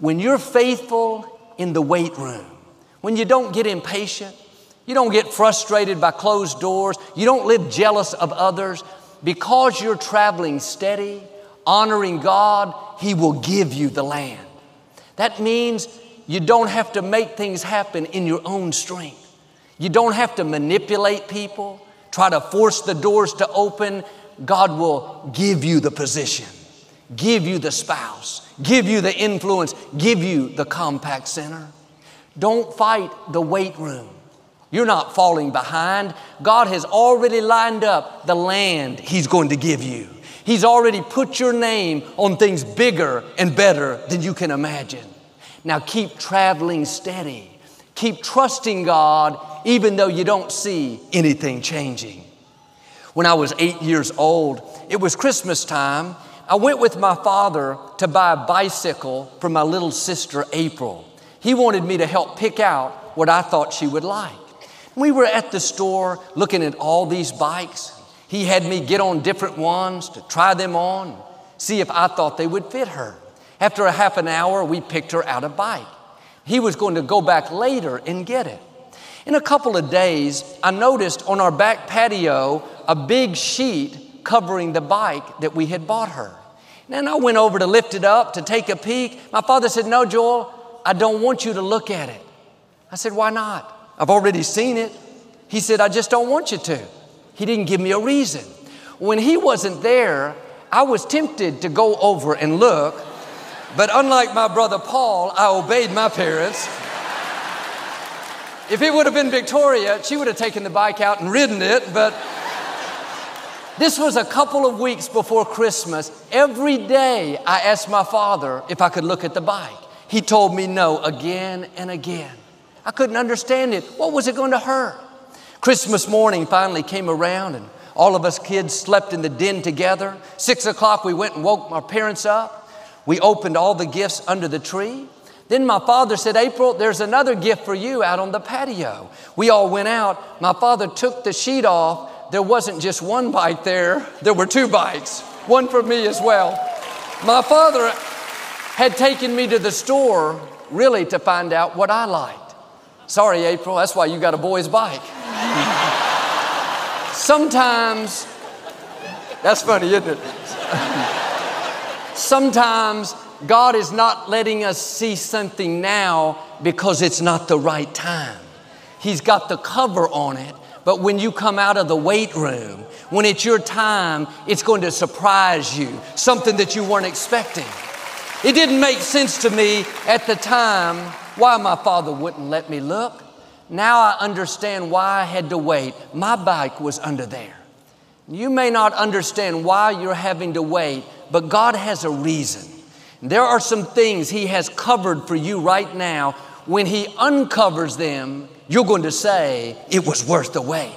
When you're faithful in the weight room, when you don't get impatient, you don't get frustrated by closed doors, you don't live jealous of others, because you're traveling steady, honoring God, He will give you the land. That means you don't have to make things happen in your own strength. You don't have to manipulate people, try to force the doors to open. God will give you the position, give you the spouse, give you the influence, give you the Compaq Center. Don't fight the weight room. You're not falling behind. God has already lined up the land He's going to give you. He's already put your name on things bigger and better than you can imagine. Now keep traveling steady. Keep trusting God even though you don't see anything changing. When I was eight years old, it was Christmas time. I went with my father to buy a bicycle for my little sister April. He wanted me to help pick out what I thought she would like. We were at the store looking at all these bikes. He had me get on different ones to try them on, see if I thought they would fit her. After a half an hour, we picked her out a bike. He was going to go back later and get it. In a couple of days, I noticed on our back patio a big sheet covering the bike that we had bought her. And I went over to lift it up to take a peek. My father said, No, Joel, I don't want you to look at it. I said, Why not? I've already seen it. He said, I just don't want you to. He didn't give me a reason. When he wasn't there, I was tempted to go over and look, but unlike my brother Paul, I obeyed my parents. If it would have been Victoria, she would have taken the bike out and ridden it, but this was a couple of weeks before Christmas. Every day I asked my father if I could look at the bike. He told me no again and again. I couldn't understand it. What was it going to hurt? Christmas morning finally came around and all of us kids slept in the den together. Six o'clock, we went and woke my parents up. We opened all the gifts under the tree. Then my father said, April, there's another gift for you out on the patio. We all went out. My father took the sheet off. There wasn't just one bike there, there were two bikes, one for me as well. My father had taken me to the store really to find out what I liked. Sorry, April, that's why you got a boy's bike. Sometimes, that's funny, isn't it? Sometimes God is not letting us see something now because it's not the right time. He's got the cover on it, but when you come out of the weight room, when it's your time, it's going to surprise you, something that you weren't expecting. It didn't make sense to me at the time why my father wouldn't let me look. Now I understand why I had to wait. My bike was under there. You may not understand why you're having to wait, but God has a reason. There are some things He has covered for you right now. When He uncovers them, you're going to say, It was worth the wait.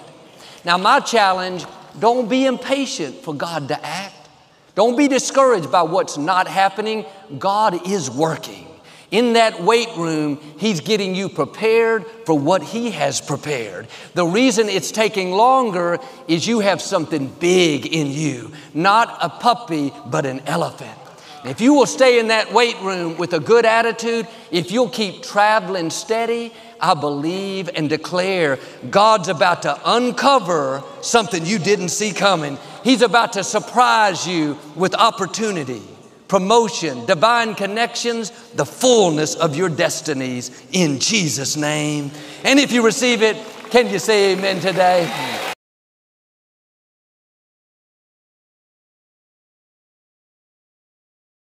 Now, my challenge don't be impatient for God to act. Don't be discouraged by what's not happening. God is working. In that weight room, He's getting you prepared for what He has prepared. The reason it's taking longer is you have something big in you, not a puppy, but an elephant. If you will stay in that weight room with a good attitude, if you'll keep traveling steady, I believe and declare God's about to uncover something you didn't see coming. He's about to surprise you with opportunity, promotion, divine connections, the fullness of your destinies in Jesus' name. And if you receive it, can you say amen today?